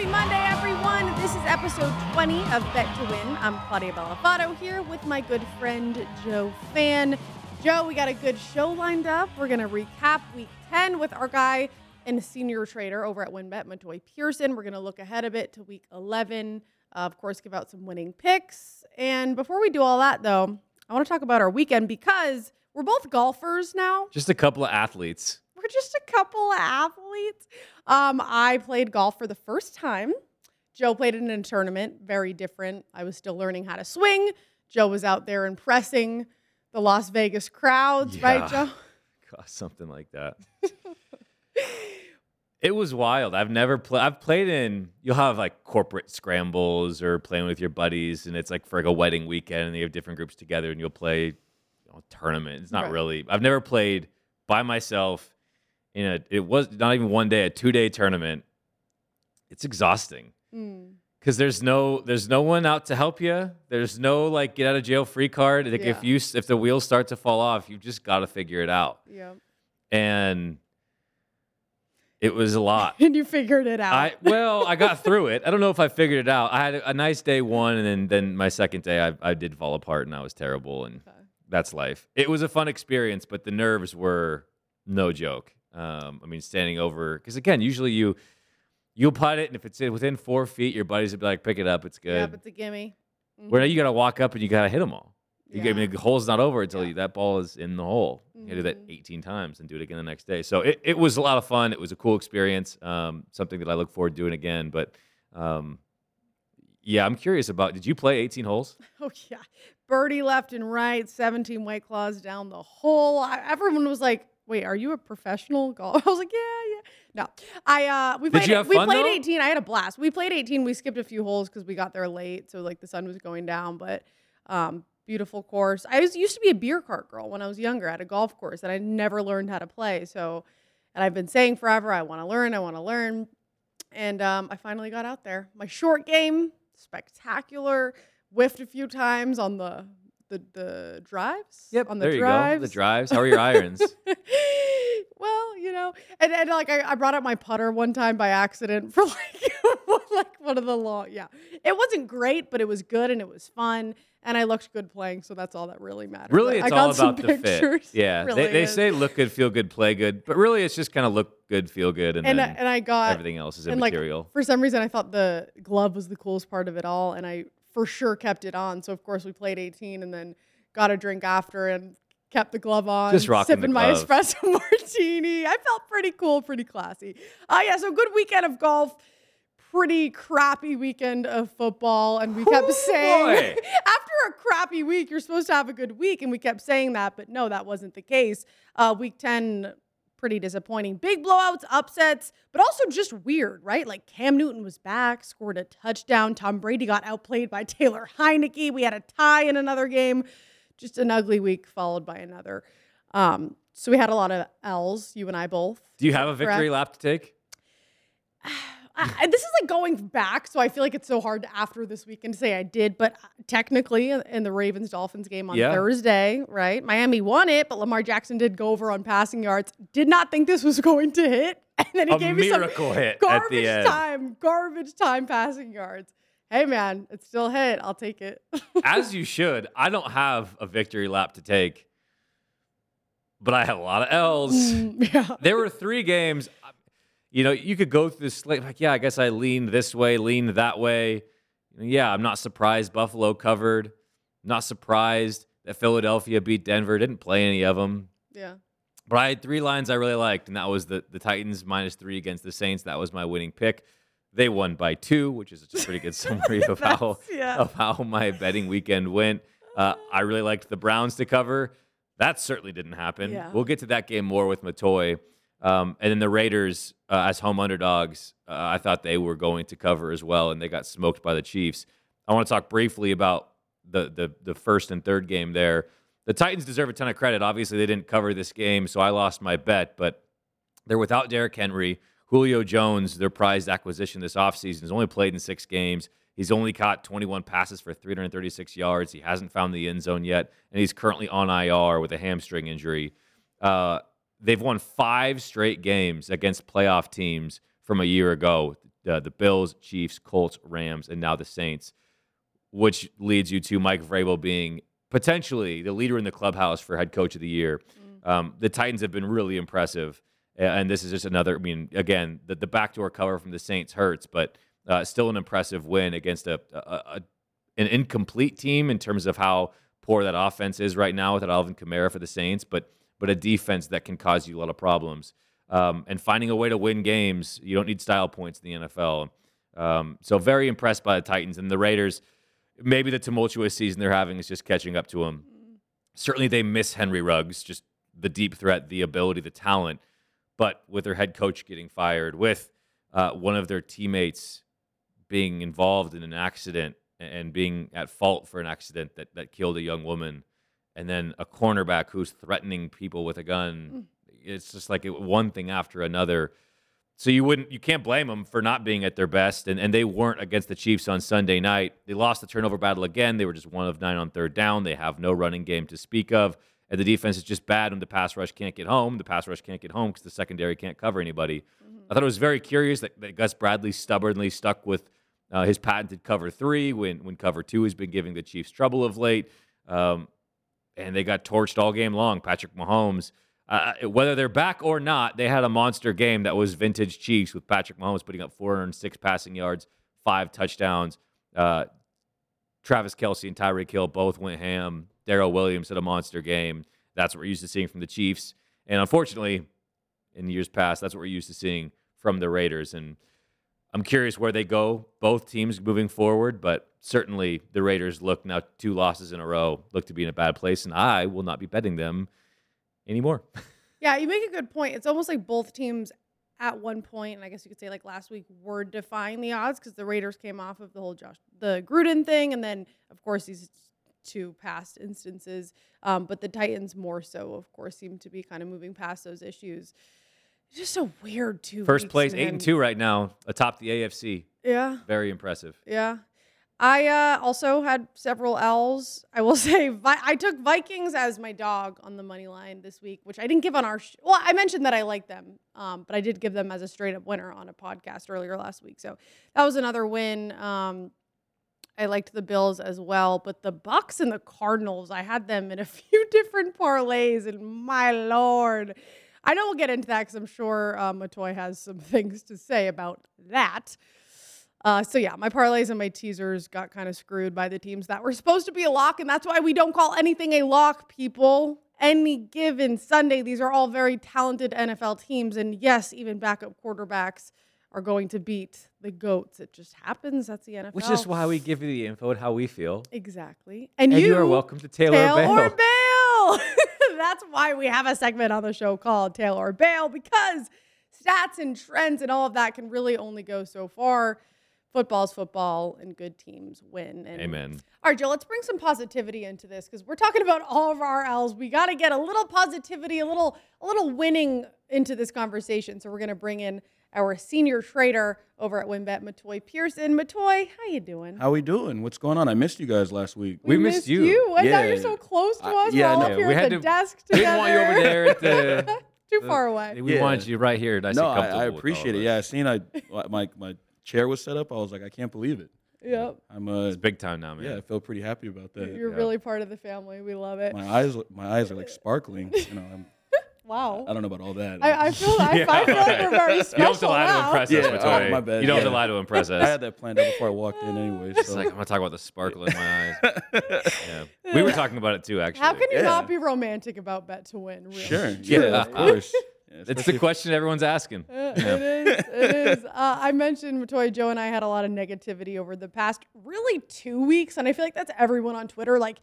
Happy Monday, everyone. This is episode 20 of Bet to Win. I'm Claudia Bellafato here with my good friend Joe Fan. Joe, we got a good show lined up. We're going to recap week 10 with our guy and senior trader over at WinBet, Matoy Pearson. We're going to look ahead a bit to week 11. Uh, of course, give out some winning picks. And before we do all that, though, I want to talk about our weekend because we're both golfers now. Just a couple of athletes. We're just a couple of athletes. Um, I played golf for the first time. Joe played in a tournament, very different. I was still learning how to swing. Joe was out there impressing the Las Vegas crowds, right, Joe? God, something like that. it was wild. I've never played. I've played in. You'll have like corporate scrambles or playing with your buddies, and it's like for like a wedding weekend, and you have different groups together, and you'll play you know, a tournament. It's not Right. really. I've never played by myself in a. It was not even one day, a two day tournament. It's exhausting. Mm. Because there's no there's no one out to help you. There's no like get out of jail free card. Like Yeah. if you if the wheels start to fall off, you just got to figure it out. Yeah. And it was a lot. And you figured it out. I well, I got through it. I don't know if I figured it out. I had a, a nice day one, and then then my second day, I I did fall apart, and I was terrible, and Okay. that's life. It was a fun experience, but the nerves were no joke. Um, I mean, standing over because again, usually you you'll putt it, and if it's within four feet, your buddies would be like, "Pick it up, it's good." Yeah, but it's a gimme. Where now you got to walk up and you got to hit them all. You Yeah. I mean, the hole's not over until Yeah. you, that ball is in the hole. You gotta do that Mhm. 18 times and do it again the next day. So it, it was a lot of fun. It was a cool experience. Um, something that I look forward to doing again. But um, yeah, I'm curious about. Did you play 18 holes? Oh yeah, birdie left and right, seventeen white claws down the hole. I, everyone was like, "Wait, are you a professional golfer?" I was like, "Yeah, yeah." No, I uh, we Did played. you have we fun, played though? eighteen. I had a blast. We played eighteen. We skipped a few holes because we got there late, so like the sun was going down. But um, beautiful course. I was used to be a beer cart girl when I was younger at a golf course, and I never learned how to play. So, and I've been saying forever, I want to learn. I want to learn. And um, I finally got out there. My short game, spectacular. Whiffed a few times on the the, the drives. on the there you drives. go. The drives. How are your irons? well, you know, and, and like I, I brought up my putter one time by accident for like like one of the long. Yeah, it wasn't great, but it was good and it was fun, and I looked good playing, so that's all that really matters. really, I got all some about the fit. pictures. Yeah, Really they, they say look good, feel good, play good, but really it's just kind of look good, feel good, and, and I, and I got everything else is and, like, immaterial. for some reason I thought the glove was the coolest part of it all, and I for sure kept it on. So of course we played 18, and then got a drink after and kept the glove on, Just rocking sipping my espresso martini. I felt pretty cool, pretty classy. Uh, yeah, so good weekend of golf. Pretty crappy weekend of football, and we kept Ooh, saying after a crappy week, you're supposed to have a good week, and we kept saying that, but no, that wasn't the case. Uh, week 10, pretty disappointing. Big blowouts, upsets, but also just weird, right? Like Cam Newton was back, scored a touchdown. Tom Brady got outplayed by Taylor Heinicke. We had a tie in another game. Just an ugly week followed by another. Um, so we had a lot of L's, you and I both. Do you have a victory correct. lap to take? I, this is like going back, so I feel like it's so hard after this weekend to say I did. But uh, technically, in- in the Ravens Dolphins game on Yeah. Thursday, right? Miami won it, but Lamar Jackson did go over on passing yards. Did not think this was going to hit, and then he A gave me some miracle hit at garbage the end. time, garbage time passing yards. Hey man, it still hit. I'll take it. as you should. I don't have a victory lap to take, but I had a lot of L's. Mm, yeah. there were three games. You know, you could go through this slate like, yeah, I guess I leaned this way, leaned that way. Yeah, I'm not surprised Buffalo covered. Not surprised that Philadelphia beat Denver. Didn't play any of them. Yeah. But I had three lines I really liked, and that was the, the Titans minus three against the Saints. That was my winning pick. They won by two, which is just a pretty good summary of how yeah. of how my betting weekend went. Uh, I really liked the Browns to cover. That certainly didn't happen. Yeah. We'll get to that game more with Matoy. Um, and then the Raiders, uh, as home underdogs, uh, I thought they were going to cover as well, and they got smoked by the Chiefs. I want to talk briefly about the, the the first and third game there. The Titans deserve a ton of credit. Obviously, they didn't cover this game, so I lost my bet. But they're without Derrick Henry. Julio Jones, their prized acquisition this offseason, has only played in six games. He's only caught 21 passes for 336 yards. He hasn't found the end zone yet, and he's currently on IR with a hamstring injury. Uh, they've won five straight games against playoff teams from a year ago. uh, the Bills, Chiefs, Colts, Rams, and now the Saints, which leads you to Mike Vrabel being potentially the leader in the clubhouse for head coach of the year. Um, the Titans have been really impressive, and this is just another. I mean, again, the, the backdoor cover from the Saints hurts, but uh, still an impressive win against a, a, a an incomplete team in terms of how poor that offense is right now without Alvin Kamara for the Saints, but but a defense that can cause you a lot of problems. Um, and finding a way to win games, you don't need style points in the NFL. Um, so very impressed by the Titans and the Raiders. Maybe the tumultuous season they're having is just catching up to them. Certainly, they miss Henry Ruggs, just the deep threat, the ability, the talent. But with their head coach getting fired, with uh, one of their teammates being involved in an accident and being at fault for an accident that, that killed a young woman, and then a cornerback who's threatening people with a gun. It's just like one thing after another. So you wouldn't, you can't blame them for not being at their best, and, and they weren't against the Chiefs on Sunday night. They lost the turnover battle again. They were just one of nine on third down. They have no running game to speak of, and the defense is just bad when the pass rush can't get home. The pass rush can't get home because the secondary can't cover anybody. I thought it was very curious that, that Gus Bradley stubbornly stuck with uh, his patented cover three when when cover two has been giving the Chiefs trouble of late. Um, and they got torched all game long. Patrick Mahomes, uh, whether they're back or not, they had a monster game that was vintage Chiefs with Patrick Mahomes putting up 406 passing yards, five touchdowns. Uh, Travis Kelce and Tyreek Hill both went ham. Darrel Williams had a monster game. That's what we're used to seeing from the Chiefs. And unfortunately, in years past, that's what we're used to seeing from the Raiders. And I'm curious where they go, both teams moving forward, but certainly the Raiders look now two losses in a row, look to be in a bad place, and I will not be betting them anymore. Yeah, you make a good point. It's almost like both teams at one point, and I guess you could say like last week, were defying the odds because the Raiders came off of the whole Josh the Gruden thing, and then of course these two past instances. Um, but the Titans more so, of course, seem to be kind of moving past those issues. It's just so weird too. First place, eight and two right now, atop the AFC. Yeah, Very impressive. yeah. I uh, also had several L's. I will say Vi- I took Vikings as my dog on the money line this week, which I didn't give on our. Sh- well, I mentioned that I like them, um, but I did give them as a straight up winner on a podcast earlier last week. So that was another win. Um, I liked the Bills as well, but the Bucs and the Cardinals, I had them in a few different parlays, and my lord, I know we'll get into that because I'm sure uh, Matoy has some things to say about that. Uh, so yeah, my parlays and my teasers got kind of screwed by the teams that were supposed to be a lock, and that's why we don't call anything a lock, people. Any given Sunday, these are all very talented NFL teams, and yes, even backup quarterbacks are going to beat the goats. It just happens. That's the NFL. Which is why we give you the info and how we feel. exactly. And, And you, you are welcome to Taylor Tail Bale. or bail. That's why we have a segment on the show called Tail or Bail because stats and trends and all of that can really only go so far. Football's football and good teams win. And Amen. All right, Joe, let's bring some positivity into this because we're talking about all of our L's. We got to get a little positivity, a little, a little winning into this conversation. So we're going to bring in our senior trader over at WinBet, Matoy Pearson. Matoy, how you doing? How we doing? What's going on? I missed you guys last week. We missed you. I know Yeah. you're so close to I- us. yeah, we're all no, up here we at had the to- desk we together. didn't want you over there at the- Too far away. We Yeah. wanted you right here. Nice no, and I, comfortable. I appreciate it. Yeah, I us. seen I my my chair was set up. I was like, I can't believe it. Yep. I'm uh It's big time now, man. yeah, I feel pretty happy about that. You're Yeah. really part of the family. We love it. My eyes my eyes are like sparkling. You know, I'm, Wow. I don't know about all that. I, I feel I, I feel like we're very You don't have to special lie to now. impress Yeah, us, oh, my bad. You don't have to lie to impress us. I had that planned out before I walked in anyway. It's So. like I'm gonna talk about the sparkle in my eyes. Yeah. We were talking about it too, actually. How can you Yeah. not be romantic about bet to win? Really? sure. Yeah. Yeah, of course. Yeah, It's the question everyone's asking. Uh, It is. It is. Uh, I mentioned Matoy, Joe, and I had a lot of negativity over the past really two weeks, and I feel like that's everyone on Twitter. Like,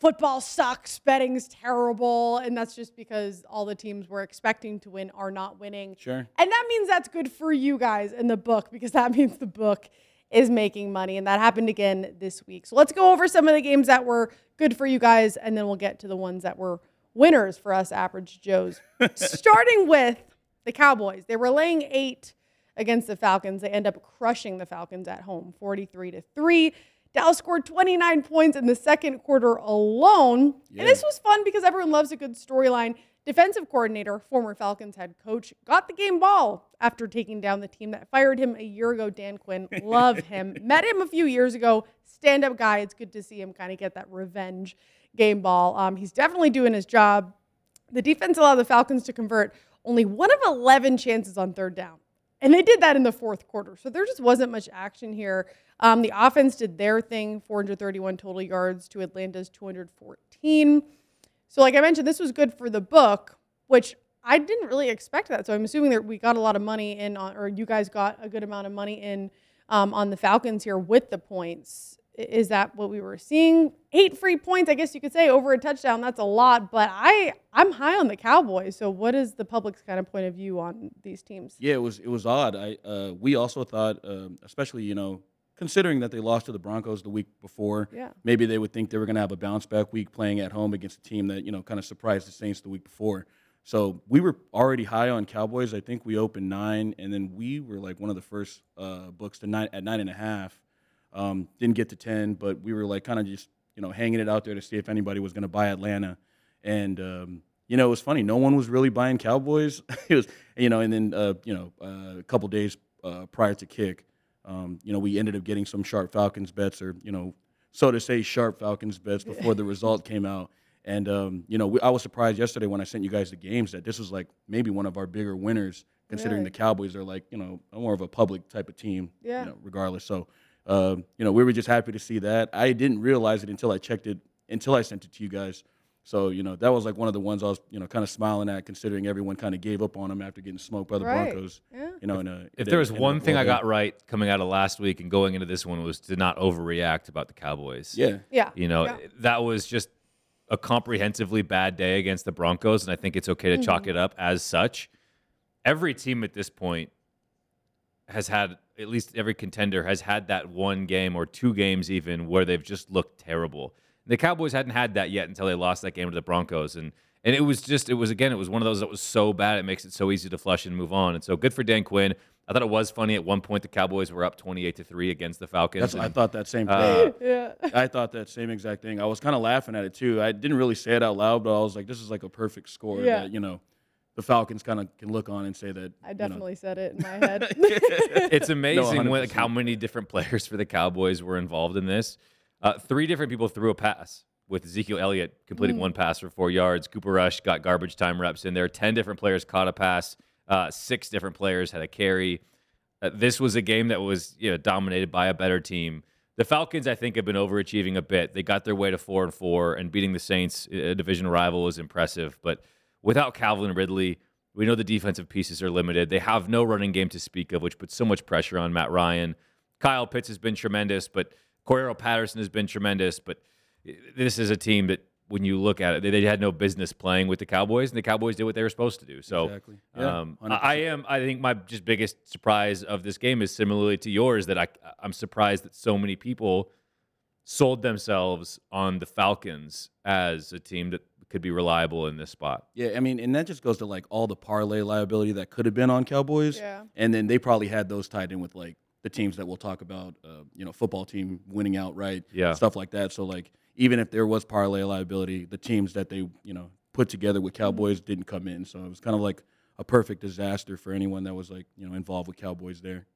football sucks, betting's terrible, and that's just because all the teams we're expecting to win are not winning. Sure. And that means that's good for you guys in the book because that means the book is making money. And that happened again this week. So let's go over some of the games that were good for you guys, and then we'll get to the ones that were winners for us average Joes. Starting with the Cowboys. They were laying eight against the Falcons. They end up crushing the Falcons at home, 43 to 3. Dallas scored 29 points in the second quarter alone. Yeah. And this was fun because everyone loves a good storyline. defensive coordinator, former Falcons head coach, got the game ball after taking down the team that fired him a year ago. Dan Quinn, love him. Met him a few years ago. Stand up guy. It's good to see him kind of get that revenge game ball. Um, he's definitely doing his job. The defense allowed the Falcons to convert only one of 11 chances on third down. And they did that in the fourth quarter. So there just wasn't much action here. Um, the offense did their thing 431 total yards to Atlanta's 214. So, like I mentioned, this was good for the book, which I didn't really expect that. So I'm assuming that we got a lot of money in on, or you guys got a good amount of money in um, on the Falcons here with the points. Is that what we were seeing? Eight free points, I guess you could say, over a touchdown. That's a lot, but I I'm high on the Cowboys. So what is the public's kind of point of view on these teams? Yeah, it was it was odd. I uh, we also thought, um, especially you know, considering that they lost to the Broncos the week before, Yeah. maybe they would think they were going to have a bounce back week playing at home against a team that you know kind of surprised the Saints the week before. So we were already high on Cowboys. I think we opened nine, and then we were like one of the first uh, books to nine at nine and a half. Um, didn't get to ten, but we were like kind of just you know hanging it out there to see if anybody was going to buy Atlanta. And um, you know it was funny. No one was really buying Cowboys. it was you know, and then uh, you know uh, a couple days uh, prior to kick, um, you know we ended up getting some sharp Falcons bets, or you know so to say sharp Falcons bets before the result came out. And um, you know, we, I was surprised yesterday when I sent you guys the games that this was like maybe one of our bigger winners, considering Really? the Cowboys are like you know more of a public type of team. Yeah. You know, regardless. So, uh, you know, we were just happy to see that. I didn't realize it until I checked it, until I sent it to you guys. So, you know, that was like one of the ones I was, you know, kind of smiling at, considering everyone kind of gave up on them after getting smoked by the Right. Broncos. Yeah. You know, in a, If there was one thing I got right coming out of last week and going into this one was to not overreact about the Cowboys. Yeah. Yeah. You know, Yeah. that was just a comprehensively bad day against the Broncos, and I think it's okay to chalk Mm-hmm. it up as such. Every team at this point has had, at least every contender has had that one game or two games even where they've just looked terrible. The Cowboys hadn't had that yet until they lost that game to the Broncos, and and it was just, it was again, it was one of those that was so bad it makes it so easy to flush and move on. And so good for Dan Quinn. I thought it was funny at one point the Cowboys were up twenty-eight to three against the Falcons. That's, I thought that same thing. Uh, Yeah. I thought that same exact thing. I was kind of laughing at it too. I didn't really say it out loud, but I was like, "This is like a perfect score Yeah. that you know, the Falcons kind of can look on and say that." I you know, definitely said it in my head. it's amazing when, like, how many different players for the Cowboys were involved in this. Uh, three different people threw a pass with Ezekiel Elliott completing Mm. one pass for four yards. Cooper Rush got garbage time reps in there. Ten different players caught a pass. Uh, six different players had a carry. Uh, this was a game that was you know dominated by a better team. The Falcons, I think, have been overachieving a bit. They got their way to four and four, and beating the Saints, a division rival, was impressive. But without Calvin Ridley, we know the defensive pieces are limited. They have no running game to speak of, which puts so much pressure on Matt Ryan. Kyle Pitts has been tremendous, but Cordarrelle Patterson has been tremendous. But this is a team that, when you look at it, they, they had no business playing with the Cowboys, and the Cowboys did what they were supposed to do. So, Exactly. Yeah, um, 100%. I, I am. I think my just biggest surprise of this game is similarly to yours that I I'm surprised that so many people sold themselves on the Falcons as a team that could be reliable in this spot. Yeah, I mean, and that just goes to like all the parlay liability that could have been on Cowboys. Yeah. And then they probably had those tied in with like the teams that we'll talk about, uh, you know, football team winning outright, Yeah. stuff like that. So like even if there was parlay liability, the teams that they, you know, put together with Cowboys didn't come in. So it was kind of like a perfect disaster for anyone that was like, you know, involved with Cowboys there.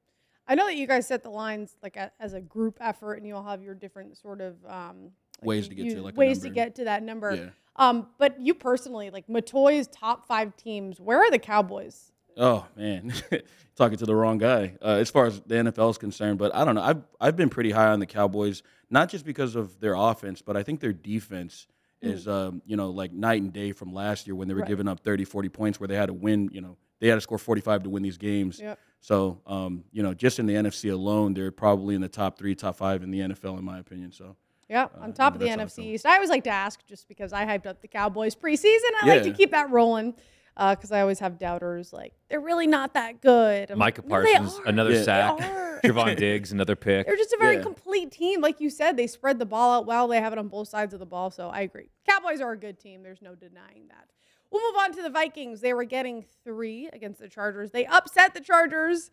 I know that you guys set the lines like a, as a group effort, and you all have your different sort of um, like Ways to get to, like, ways to get to that number. Yeah. Um, but you personally, like Matoy's top five teams, where are the Cowboys? Oh man, talking to the wrong guy uh, as far as the NFL is concerned. But I don't know. I've I've been pretty high on the Cowboys, not just because of their offense, but I think their defense is um, you know like night and day from last year when they were Right. giving up 30, 40 points where they had to win. You know they had to score forty five to win these games. Yep. So um, you know just in the NFC alone, they're probably in the top three, top five in the NFL in my opinion. So Yeah, on top of the Uh, how I NFC. East. I always like to ask, just because I hyped up the Cowboys preseason. I like to keep that rolling because I always have doubters. Like they're really not that good. I'm Micah like, Parsons, are. another Yeah. Sack. are." Trevon Diggs, another pick. They're just a very Yeah. complete team. Like you said, they spread the ball out well. They have it on both sides of the ball. So I agree. Cowboys are a good team. There's no denying that. We'll move on to the Vikings. They were getting three against the Chargers. They upset the Chargers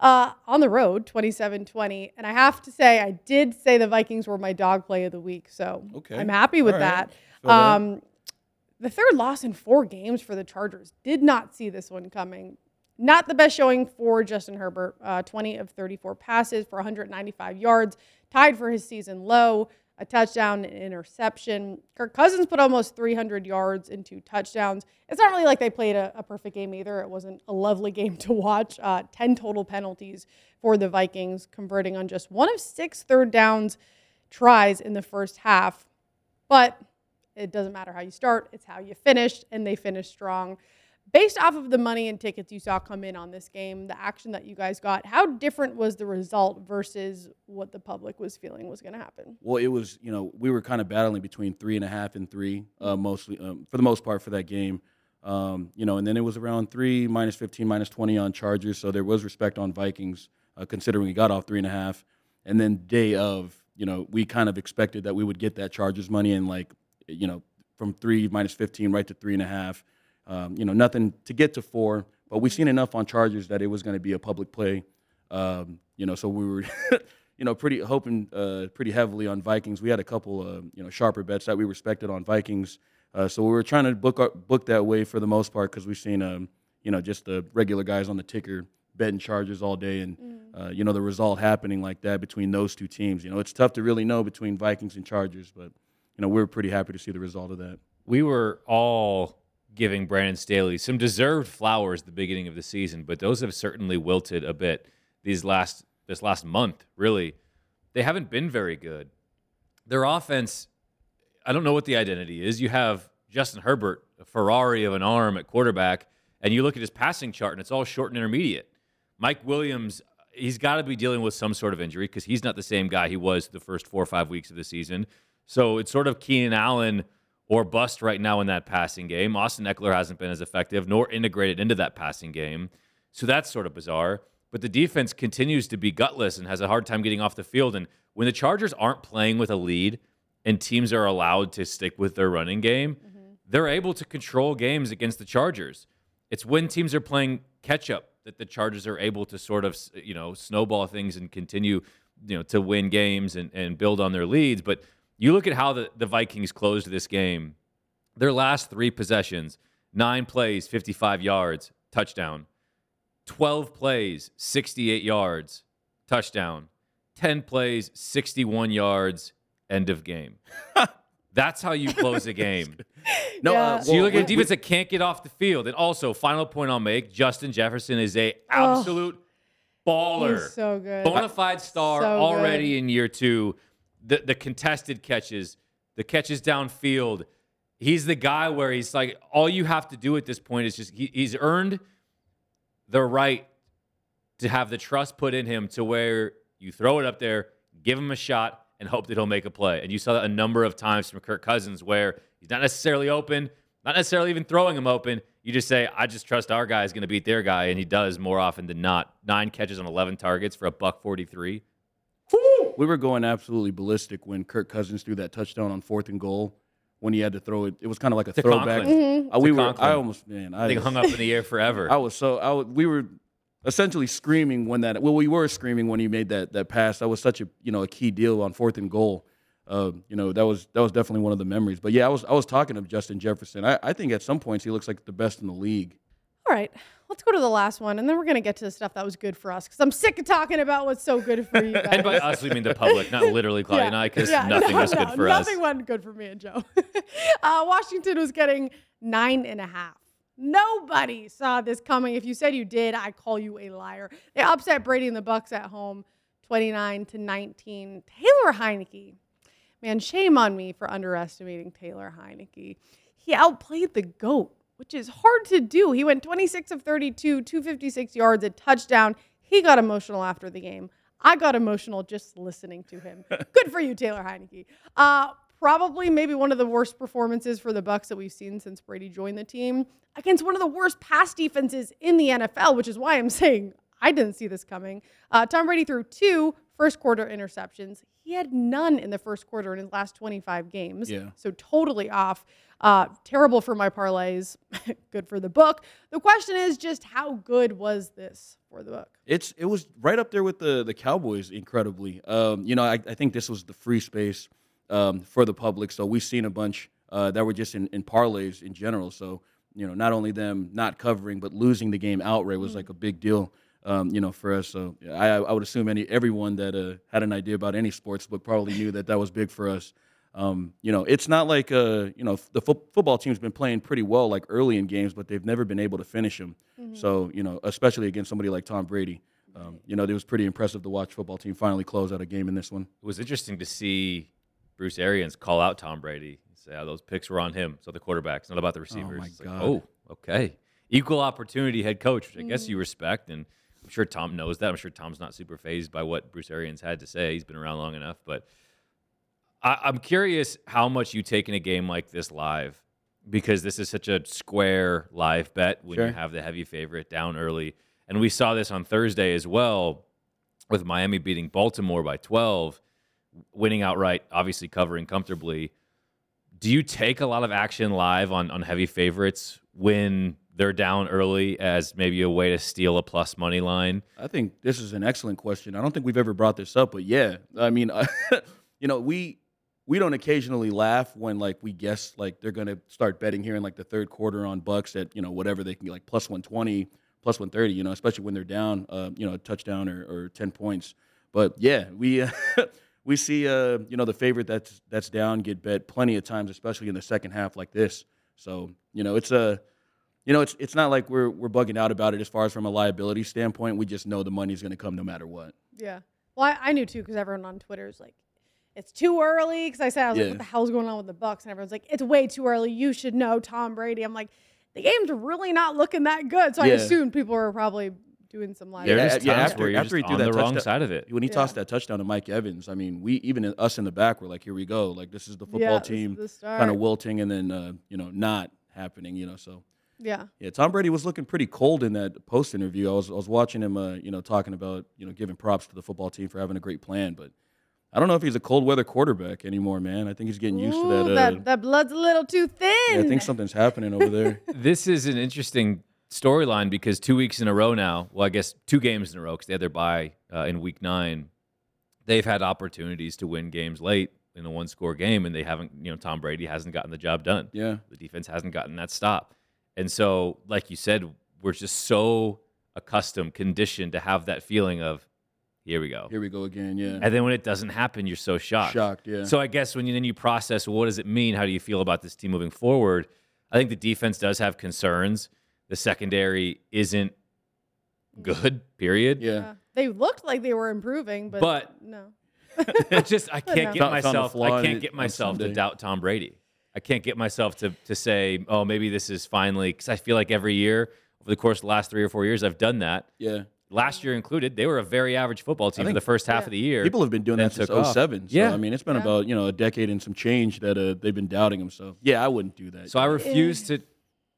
uh, on the road, 27 20. And I have to say, I did say the Vikings were my dog play of the week. So Okay. I'm happy with All right. that. That. Um, the third loss in four games for the Chargers. Did not see this one coming. Not the best showing for Justin Herbert. Uh, 20 of 34 passes for 195 yards, tied for his season low. A touchdown, an interception. Kirk Cousins put almost 300 yards and two touchdowns. It's not really like they played a, a perfect game either. It wasn't a lovely game to watch. Uh, 10 total penalties for the Vikings, converting on just one of six third downs tries in the first half. But it doesn't matter how you start, it's how you finish, and they finished strong. Based off of the money and tickets you saw come in on this game, the action that you guys got, how different was the result versus what the public was feeling was going to happen? Well, it was, you know, we were kind of battling between three and a half and three, uh, mostly um, for the most part for that game. Um, you know, and then it was around three, minus 15, minus 20 on Chargers. So there was respect on Vikings, uh, considering we got off three and a half. And then day of, you know, we kind of expected that we would get that Chargers money and like, you know, from three minus 15 right to three and a half. Um, you know, nothing to get to four, but we've seen enough on Chargers that it was going to be a public play. Um, you know, so we were, you know, pretty hoping uh, pretty heavily on Vikings. We had a couple, uh, you know, sharper bets that we respected on Vikings. Uh, so we were trying to book our, book that way for the most part because we've seen, um, you know, just the regular guys on the ticker betting Chargers all day, and uh, you know the result happening like that between those two teams. You know, it's tough to really know between Vikings and Chargers, but you know we're pretty happy to see the result of that. We were all giving Brandon Staley some deserved flowers at the beginning of the season, but those have certainly wilted a bit these last this last month. Really, they haven't been very good. Their offense, I don't know what the identity is. You have Justin Herbert, a Ferrari of an arm at quarterback, and you look at his passing chart, and it's all short and intermediate. Mike Williams, he's got to be dealing with some sort of injury because he's not the same guy he was the first four or five weeks of the season. So it's sort of Keenan Allen or bust right now in that passing game. Austin Ekeler hasn't been as effective nor integrated into that passing game. So that's sort of bizarre. But the defense continues to be gutless and has a hard time getting off the field. And when the Chargers aren't playing with a lead and teams are allowed to stick with their running game, mm-hmm. they're able to control games against the Chargers. It's when teams are playing catch up that the Chargers are able to sort of you know snowball things and continue you know to win games and, and build on their leads. But you look at how the, the Vikings closed this game. Their last three possessions, nine plays, 55 yards, touchdown. 12 plays, 68 yards, touchdown. 10 plays, 61 yards, end of game. That's how you close a game. No, Yeah. uh, So you look at a defense that can't get off the field. And also, final point I'll make: Justin Jefferson is a absolute baller, He's so good. bona fide star So already good. in year two. The the contested catches, the catches downfield. He's the guy where he's like, all you have to do at this point is just he, he's earned the right to have the trust put in him to where you throw it up there, give him a shot, and hope that he'll make a play. And you saw that a number of times from Kirk Cousins where he's not necessarily open, not necessarily even throwing him open. You just say, I just trust our guy is going to beat their guy. And he does more often than not. Nine catches on 11 targets for a buck 43. We were going absolutely ballistic when Kirk Cousins threw that touchdown on fourth and goal. When he had to throw it, it was kind of like a To throwback. Conklin. Uh, we To were. Conklin. I almost man. I Thing hung up in the air forever. I was so I was, we were essentially screaming when that well we were screaming when he made that that pass. That was such a you know a key deal on fourth and goal. Uh, you know that was that was definitely one of the memories. But yeah, I was I was talking of Justin Jefferson. I, I think at some points he looks like the best in the league. All right, let's go to the last one, and then we're gonna get to the stuff that was good for us because I'm sick of talking about what's so good for you guys. and by us, we mean the public, not literally Claudia and I, because Yeah, nothing no, was good no, for us. Nothing went good for me and Joe. uh, Washington was getting nine and a half. Nobody saw this coming. If you said you did, I call you a liar. They upset Brady and the Bucs at home, 29 to 19. Taylor Heinicke, man, shame on me for underestimating Taylor Heinicke. He outplayed the goat, which is hard to do. He went 26 of 32, 256 yards, a touchdown. He got emotional after the game. I got emotional just listening to him. Good for you, Taylor Heinicke. Uh, probably maybe one of the worst performances for the Bucs that we've seen since Brady joined the team against one of the worst pass defenses in the NFL, which is why I'm saying I didn't see this coming. Uh, Tom Brady threw two first quarter interceptions. He had none in the first quarter in his last 25 games. Yeah. So totally off. Uh, terrible for my parlays. good for the book. The question is just how good was this for the book? It's it was right up there with the the Cowboys. Incredibly, um, you know, I, I think this was the free space um, for the public. So we've seen a bunch uh, that were just in, in parlays in general. So you know, not only them not covering, but losing the game outright was like a big deal. Um, you know, for us. So yeah, I, I would assume any everyone that uh, had an idea about any sports book probably knew that that was big for us. Um, you know, it's not like uh, you know the fo- football team's been playing pretty well like early in games, but they've never been able to finish them. So you know, especially against somebody like Tom Brady, um, you know, it was pretty impressive to watch football team finally close out a game in this one. It was interesting to see Bruce Arians call out Tom Brady. And say, oh, those picks were on him. So the quarterback's not about the receivers. Oh, my It's like, God. oh, okay. Equal opportunity head coach, which I guess you respect. And I'm sure Tom knows that. I'm sure Tom's not super fazed by what Bruce Arians had to say. He's been around long enough. But I, I'm curious how much you take in a game like this live because this is such a square live bet when you have the heavy favorite down early. And we saw this on Thursday as well with Miami beating Baltimore by 12, winning outright, obviously covering comfortably. Do you take a lot of action live on, on heavy favorites when they're down early as maybe a way to steal a plus money line? I think this is an excellent question. I don't think we've ever brought this up, but yeah, I mean, you know, we we don't occasionally laugh when like we guess like they're gonna start betting here in like the third quarter on Bucs at you know whatever they can get like plus one twenty, plus one thirty. You know, especially when they're down, uh, you know, a touchdown or, or ten points. But yeah, we. We see, uh, you know, the favorite that's that's down get bet plenty of times, especially in the second half like this. So, you know, it's a, you know, it's it's not like we're we're bugging out about it as far as from a liability standpoint. We just know the money's going to come no matter what. Yeah. Well, I, I knew too because everyone on Twitter is like, it's too early. Because I said, I was like, what the hell's going on with the Bucs? And everyone's like, it's way too early. You should know Tom Brady. I'm like, the game's really not looking that good. So I assumed people were probably doing some live. There Yeah, are yeah, times after- where you're after he just threw on that the wrong touchdown- side of it. When he Yeah. tossed that touchdown to Mike Evans, I mean, we even us in the back were like, here we go. Like this is the football Yeah, team kind of wilting and then uh, you know not happening. You know, so Yeah. Yeah, Tom Brady was looking pretty cold in that post interview. I was I was watching him, uh, you know, talking about you know giving props to the football team for having a great plan, but I don't know if he's a cold weather quarterback anymore, man. I think he's getting used to that. Uh, that, that blood's a little too thin. yeah, I think something's happening over there. this is an interesting storyline because two weeks in a row now, well, I guess two games in a row because they had their bye uh, in week nine. They've had opportunities to win games late in a one score game, and they haven't, you know, Tom Brady hasn't gotten the job done. Yeah, The defense hasn't gotten that stop. And so, like you said, we're just so accustomed, conditioned to have that feeling of, here we go. here we go again. Yeah, And then when it doesn't happen, you're so shocked. shocked. Yeah, So I guess when you then you process, well, what does it mean? How do you feel about this team moving forward? I think the defense does have concerns. The secondary isn't good. Period. yeah. Yeah. They looked like they were improving, but, But- no. It's just I can't no. get Found- found a myself. I can't get myself to doubt Tom Brady. I can't get myself to to say, oh, maybe this is finally because I feel like every year over the course of the last three or four years, I've done that. yeah. Last year included, they were a very average football team for the first half Yeah. of the year. People have been doing that since took 07. So, Yeah. I mean, it's been Yeah. about you know a decade and some change that uh, they've been doubting him. So yeah, I wouldn't do that. so I refuse to.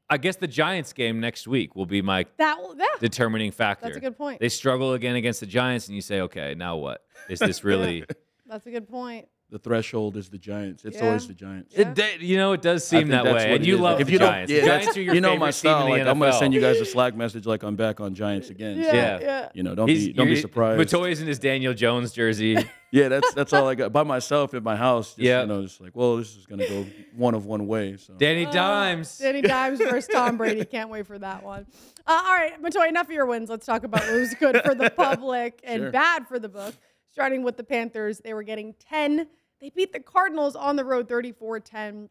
I guess the Giants game next week will be my That, yeah. determining factor. That's a good point. They struggle again against the Giants, and you say, okay, now what? Is this really? That's a good point. The threshold is the Giants. It's Yeah. always the Giants. Yeah. It, da- you know, it does seem think that that's way, what and it you is. love if the you don't- Giants. yeah, the that's- Giants are your you know favorite my team style. in Like the I'm gonna send you guys a Slack message like I'm back on Giants again. Yeah. So, Yeah. Yeah. you know, don't be don't be surprised. Matoy's in his Daniel Jones jersey. Yeah, that's that's all I got by myself in my house. Just, Yeah. you know, it's like, well, this is gonna go one of one way. So Danny Uh, Dimes. Danny Dimes versus Tom Brady. Can't wait for that one. Uh, all right, Matoy, enough of your wins. Let's talk about what was good for the public and Sure. bad for the book. Starting with the Panthers, they were getting 10. They beat the Cardinals on the road 34 10.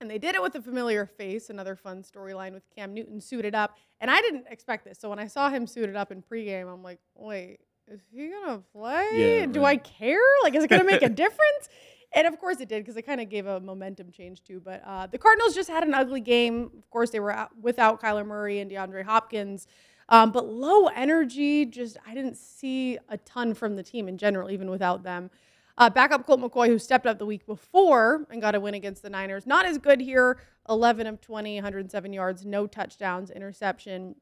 And they did it with a familiar face, another fun storyline with Cam Newton suited up. And I didn't expect this. So when I saw him suited up in pregame, I'm like, wait, is he going to play? Yeah, Do right. I care? Like, is it going to make a difference? And of course it did because it kind of gave a momentum change too. But uh, the Cardinals just had an ugly game. Of course, they were out, without Kyler Murray and DeAndre Hopkins. Um, but low energy, just I didn't see a ton from the team in general, even without them. Uh, backup Colt McCoy, who stepped up the week before and got a win against the Niners, not as good here. 11 of 20, 107 yards, no touchdowns, interception.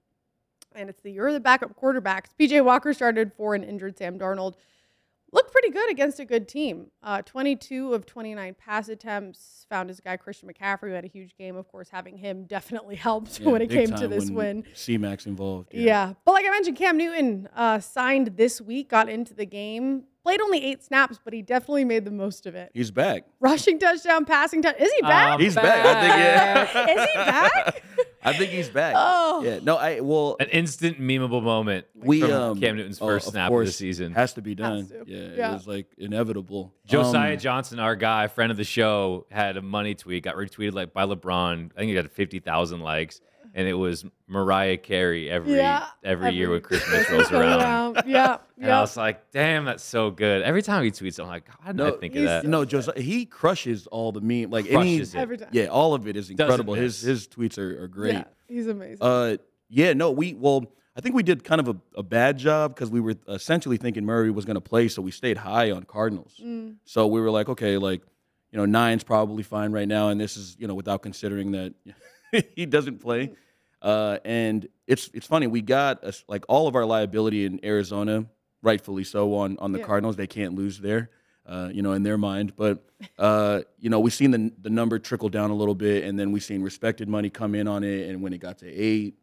And it's the year of the backup quarterbacks. PJ Walker started for an injured Sam Darnold looked pretty good against a good team. Uh, 22 of 29 pass attempts. Found his guy Christian McCaffrey, who had a huge game. Of course, having him definitely helped yeah, when it came to this win. C-Max involved. Yeah. But like I mentioned, Cam Newton uh, signed this week, got into the game, Played only eight snaps, but he definitely made the most of it. He's back. Rushing touchdown, passing touchdown. Is he back? Um, He's back. I think yeah. Is he back? I think he's back. Oh. Yeah. No, I well An instant memeable moment we from um Cam Newton's oh, first of snap of the season. has to be done. To. Yeah, Yeah. it was like inevitable. Josiah Um, Johnson, our guy, friend of the show, had a money tweet, got retweeted like by LeBron. I think he got fifty thousand likes, and it was Mariah Carey every Yeah, every, year when Christmas Christmas rolls around. Yeah, And I was like, damn, that's so good. Every time he tweets, I'm like, why didn't I think of that? No, know, Josiah, he crushes all the meme. Like any, it. Every time. yeah, all of it is incredible. His his tweets are, are great. Yeah, he's amazing. Uh, yeah, no, we well, I think we did kind of a, a bad job because we were essentially thinking Murray was going to play, so we stayed high on Cardinals. Mm. So we were like, okay, like you know, nine's probably fine right now, and this is you know without considering that he doesn't play. Uh, and it's it's funny we got a, like all of our liability in Arizona, rightfully so on on the Yeah. Cardinals. They can't lose there. Uh, you know, in their mind, but uh, you know, we've seen the the number trickle down a little bit, and then we've seen respected money come in on it. And when it got to eight,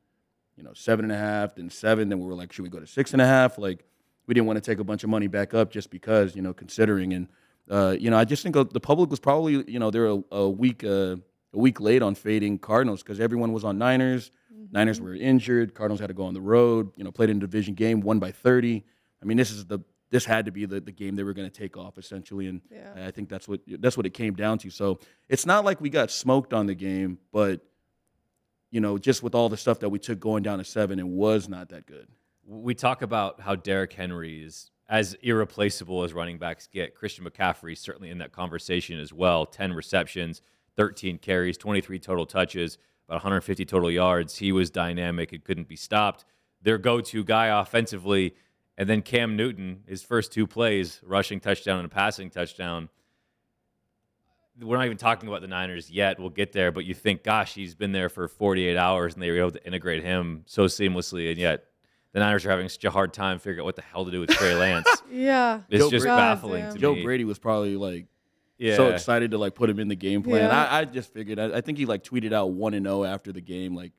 you know, seven and a half, then seven, then we were like, should we go to six and a half? Like, we didn't want to take a bunch of money back up just because, you know, considering. And, uh, you know, I just think uh, the public was probably, you know, they're a, a week, uh, a week late on fading Cardinals because everyone was on Niners. Mm-hmm. Niners were injured. Cardinals had to go on the road. You know, played in a division game, won by thirty. I mean, this is the this had to be the, the game they were going to take off essentially, and Yeah. I think that's what that's what it came down to. So it's not like we got smoked on the game, but you know, just with all the stuff that we took going down to seven, it was not that good. we talk about how Derrick Henry is as irreplaceable as running backs get. Christian McCaffrey certainly in that conversation as well. 10 receptions, 13 carries, 23 total touches, about 150 total yards. He was dynamic It couldn't be stopped. Their go-to guy offensively, and then Cam Newton, his first two plays, rushing touchdown and a passing touchdown. We're not even talking about the Niners yet. We'll get there, but you think, gosh, he's been there for 48 hours, and they were able to integrate him so seamlessly, and yet the Niners are having such a hard time figuring out what the hell to do with Trey Lance. yeah. It's Joe just Brady- baffling God to Joe me. Brady was probably like yeah. so excited to like put him in the game plan. Yeah. I, I just figured. I, I think he like tweeted out one and zero after the game. Like,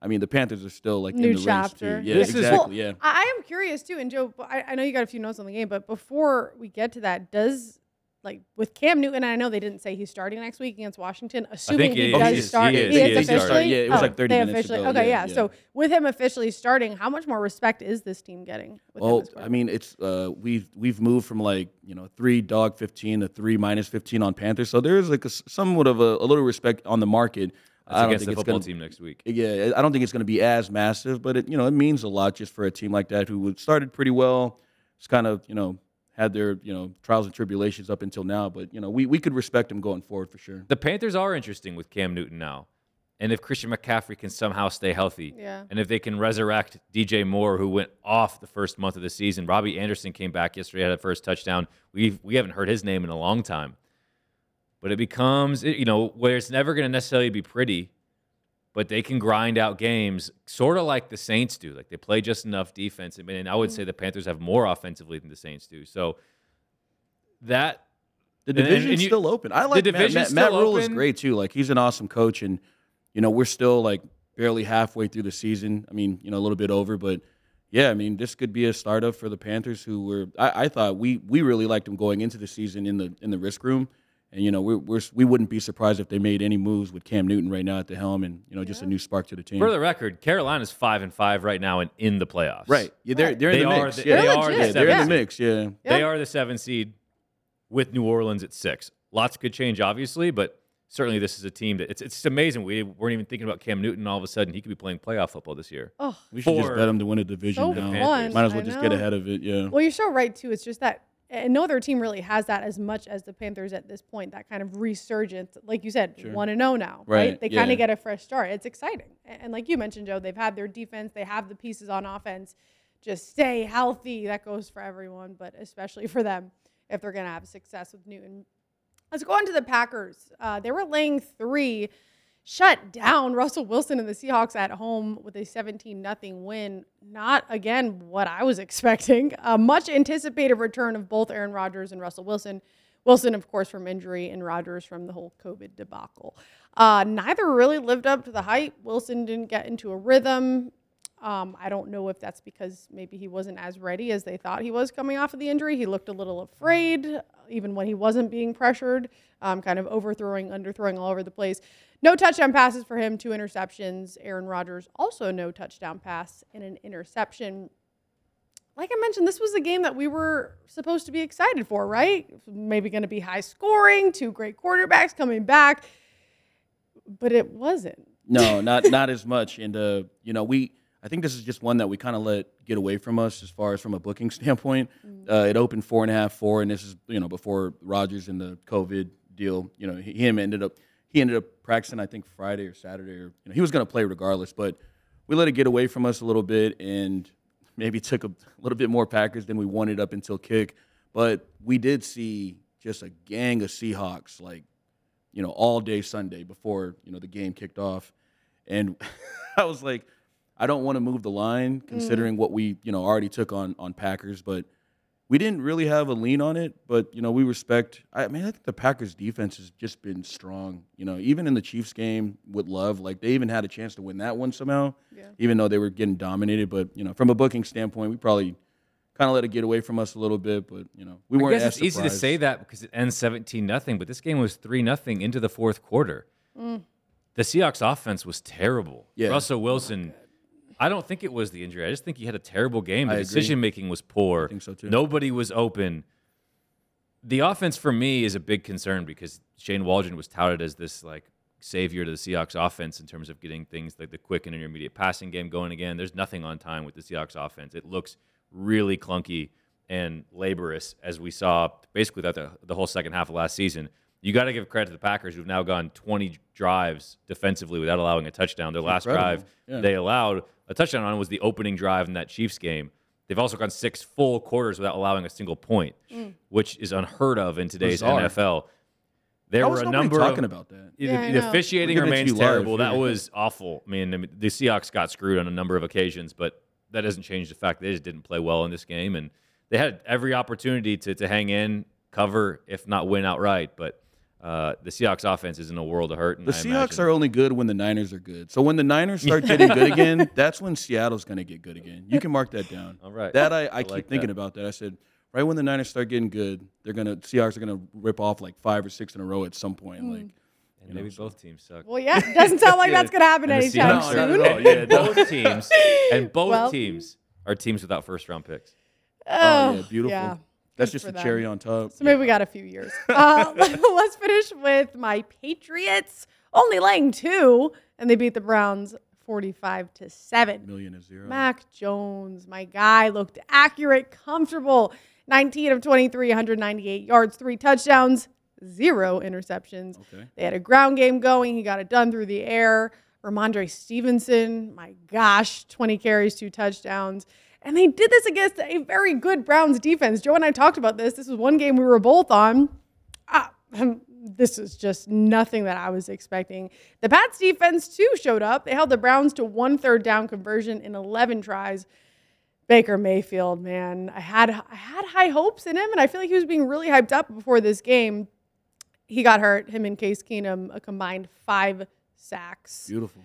I mean, the Panthers are still like New in the chapter. race too. Yeah, This is- exactly. Well, yeah. I I am curious too, and Joe, I, I know you got a few notes on the game, but before we get to that, does like with Cam Newton, I know they didn't say he's starting next week against Washington, assuming he he, does He is. start. He is. He He is is officially. starting. Yeah, it was Oh, like 30 they minutes officially. ago. Okay, Yeah, yeah, yeah. So with him officially starting, how much more respect is this team getting? With him Oh, I mean, it's uh, we've we've moved from like you know three dog fifteen to three minus fifteen on Panthers. So there is like a, s- somewhat of a, a little respect on the market. That's I don't against the think it's football gonna, team next week. Yeah, I don't think it's going to be as massive, but it you know it means a lot just for a team like that who started pretty well. It's kind of you know had their you know trials and tribulations up until now, but you know we we could respect them going forward for sure. The Panthers are interesting with Cam Newton now. And if Christian McCaffrey can somehow stay healthy, Yeah. and if they can resurrect DJ Moore, who went off the first month of the season, Robbie Anderson came back yesterday, had a first touchdown. We we haven't heard his name in a long time. But it becomes, you know, where it's never going to necessarily be pretty, but they can grind out games sort of like the Saints do. Like they play just enough defense. I mean, and I would say mm-hmm. the Panthers have more offensively than the Saints do. So that The And- and- division's and you- still open. I like Matt, division's Matt, Matt still Rhule is great too. Like he's an awesome coach, and you know we're still like barely halfway through the season. I mean, you know, a little bit over, but yeah, I mean, this could be a startup for the Panthers, who were I, I thought we we really liked them going into the season in the in the risk room, and you know we're, we're we wouldn't be surprised if they made any moves with Cam Newton right now at the helm, and you know just a new spark to the team. For the record, Carolina's five and five right now and in the playoffs. right? Yeah, they're they're in They the are mix. the- yeah, they They're the legit. they're in the mix. Yeah. They Yeah. are the seven seed with New Orleans at six. Lots could change, obviously, but certainly this is a team that it's it's amazing. We weren't even thinking about Cam Newton. All of a sudden, he could be playing playoff football this year. oh, We should just bet him to win a division so now. fun. Might as well I just get ahead of it. Yeah. Well, you're so right too. It's just that and no other team really has that as much as the Panthers at this point. That kind of resurgence, like you said, one and zero now, right? Right, They kind of get a fresh start. It's exciting, and, and like you mentioned, Joe, they've had their defense, they have the pieces on offense. Just stay healthy. That goes for everyone, but especially for them if they're going to have success with Newton. Let's go on to the Packers. Uh, they were laying three, shut down Russell Wilson and the Seahawks at home with a 17 0 win. Not, again, what I was expecting. A much anticipated return of both Aaron Rodgers and Russell Wilson. Wilson, of course, from injury, and Rodgers from the whole COVID debacle. Uh, neither really lived up to the hype. Wilson didn't get into a rhythm. Um, I don't know if that's because maybe he wasn't as ready as they thought he was coming off of the injury. He looked a little afraid, even when he wasn't being pressured, um, kind of overthrowing, underthrowing all over the place. No touchdown passes for him, two interceptions. Aaron Rodgers also no touchdown pass and an interception. Like I mentioned, this was a game that we were supposed to be excited for, right? Maybe going to be high scoring, two great quarterbacks coming back, but it wasn't. No, not not as much. And uh, you know, we I think this is just one that we kind of let get away from us as far as from a booking standpoint. Uh, it opened four and a half, four, and this is you know before Rodgers and the COVID deal. You know, him ended up he ended up practicing I think Friday or Saturday, or you know he was going to play regardless, but we let it get away from us a little bit and maybe took a little bit more Packers than we wanted up until kick. But we did see just a gang of Seahawks like you know all day Sunday before you know the game kicked off, and I was like. I don't want to move the line mm. considering what we, you know, already took on on Packers, but we didn't really have a lean on it. But you know, we respect. I mean, I think the Packers defense has just been strong. You know, even in the Chiefs game with Love, like they even had a chance to win that one somehow, Yeah. even though they were getting dominated. But you know, from a booking standpoint, we probably kind of let it get away from us a little bit. But you know, we I weren't. guess as it's easy to say that because it ends 17 nothing, but this game was 3 nothing into the fourth quarter. Mm. The Seahawks offense was terrible. Yeah. Russell Wilson, oh I don't think it was the injury. I just think he had a terrible game. The decision making was poor. I think so, too. Nobody was open. The offense for me is a big concern because Shane Waldron was touted as this like savior to the Seahawks offense in terms of getting things like the quick and intermediate passing game going again. There's nothing on time with the Seahawks offense. It looks really clunky and laborious as we saw basically throughout the, the whole second half of last season. You got to give credit to the Packers who've now gone 20 drives defensively without allowing a touchdown. Their last Incredible. drive Yeah. they allowed a touchdown on was the opening drive in that Chiefs game. They've also gone six full quarters without allowing a single point, mm. which is unheard of in today's Bizarre. NFL. There How were was a nobody number talking of, about that. the, Yeah, I the officiating We're giving it remains to you live, terrible. That yeah. was awful. I mean, I mean, the Seahawks got screwed on a number of occasions, but that doesn't change the fact they just didn't play well in this game, and they had every opportunity to to hang in, cover, if not win outright. But uh, the Seahawks offense is in a world of hurt. And The I Seahawks imagine- are only good when the Niners are good. So when the Niners start getting good again, that's when Seattle's going to get good again. You can mark that down. All right. That I, I, keep like thinking that. about that. I said right when the Niners start getting good, they're gonna Seahawks are gonna rip off like five or six in a row at some point. Hmm. Like And maybe both teams suck. Well, yeah, it doesn't sound like that's going to happen anytime Seahawks- No, not soon. at all. Yeah, both teams and both Well- teams are teams without first round picks. oh yeah, beautiful. yeah. That's just a them. cherry on top. So maybe we got a few years. Uh, let's finish with my Patriots, only laying two, and they beat the Browns 45 to 7. Million is zero. Mac Jones, my guy, looked accurate, comfortable. 19 of 23, 198 yards, three touchdowns, zero interceptions. Okay. They had a ground game going. He got it done through the air. Rhamondre Stevenson, my gosh, 20 carries, two touchdowns. And they did this against a very good Browns defense. Joe and I talked about this. This was one game we were both on. Ah, this is just nothing that I was expecting. The Pats defense, too, showed up. They held the Browns to one third down conversion in 11 tries. Baker Mayfield, man, I had I had high hopes in him, and I feel like he was being really hyped up before this game. He got hurt. Him and Case Keenum, a combined five sacks. Beautiful.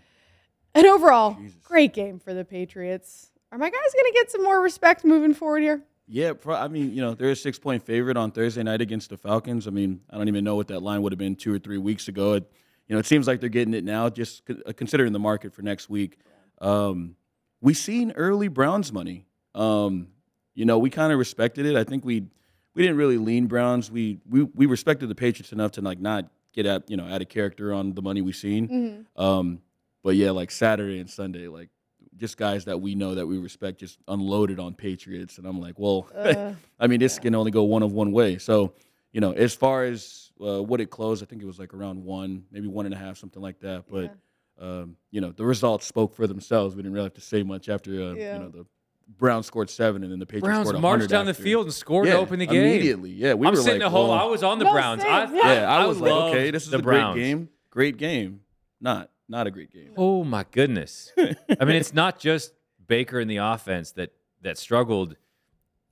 And overall, Jesus. great game for the Patriots. Are my guys going to get some more respect moving forward here? Yeah, pro- I mean, you know, they're a six point favorite on Thursday night against the Falcons. I mean, I don't even know what that line would have been two or three weeks ago. It, you know, it seems like they're getting it now, just uh, considering the market for next week. Um, we seen early Browns money. Um, you know, we kind of respected it. I think we we didn't really lean Browns. We we we respected the Patriots enough to like not get at you know out of character on the money we seen. Um, but yeah, like Saturday and Sunday, like just guys that we know that we respect just unloaded on Patriots, and I'm like, well, Uh, I mean, this can only go one of one way. So, you know, as far as uh, what it closed, I think it was like around one, maybe one and a half, something like that. But, um, you know, the results spoke for themselves. We didn't really have to say much after, uh, Yeah. you know, the Browns scored seven and then the Patriots Browns scored marched down the field and scored yeah, to open the game. immediately. Yeah, we I'm were sitting like, at home. well, I was on the No, Browns. I, yeah. yeah, I was like, okay, this is a Browns. great game. Great game. Not, not a great game. Oh my goodness! I mean, it's not just Baker in the offense that that struggled.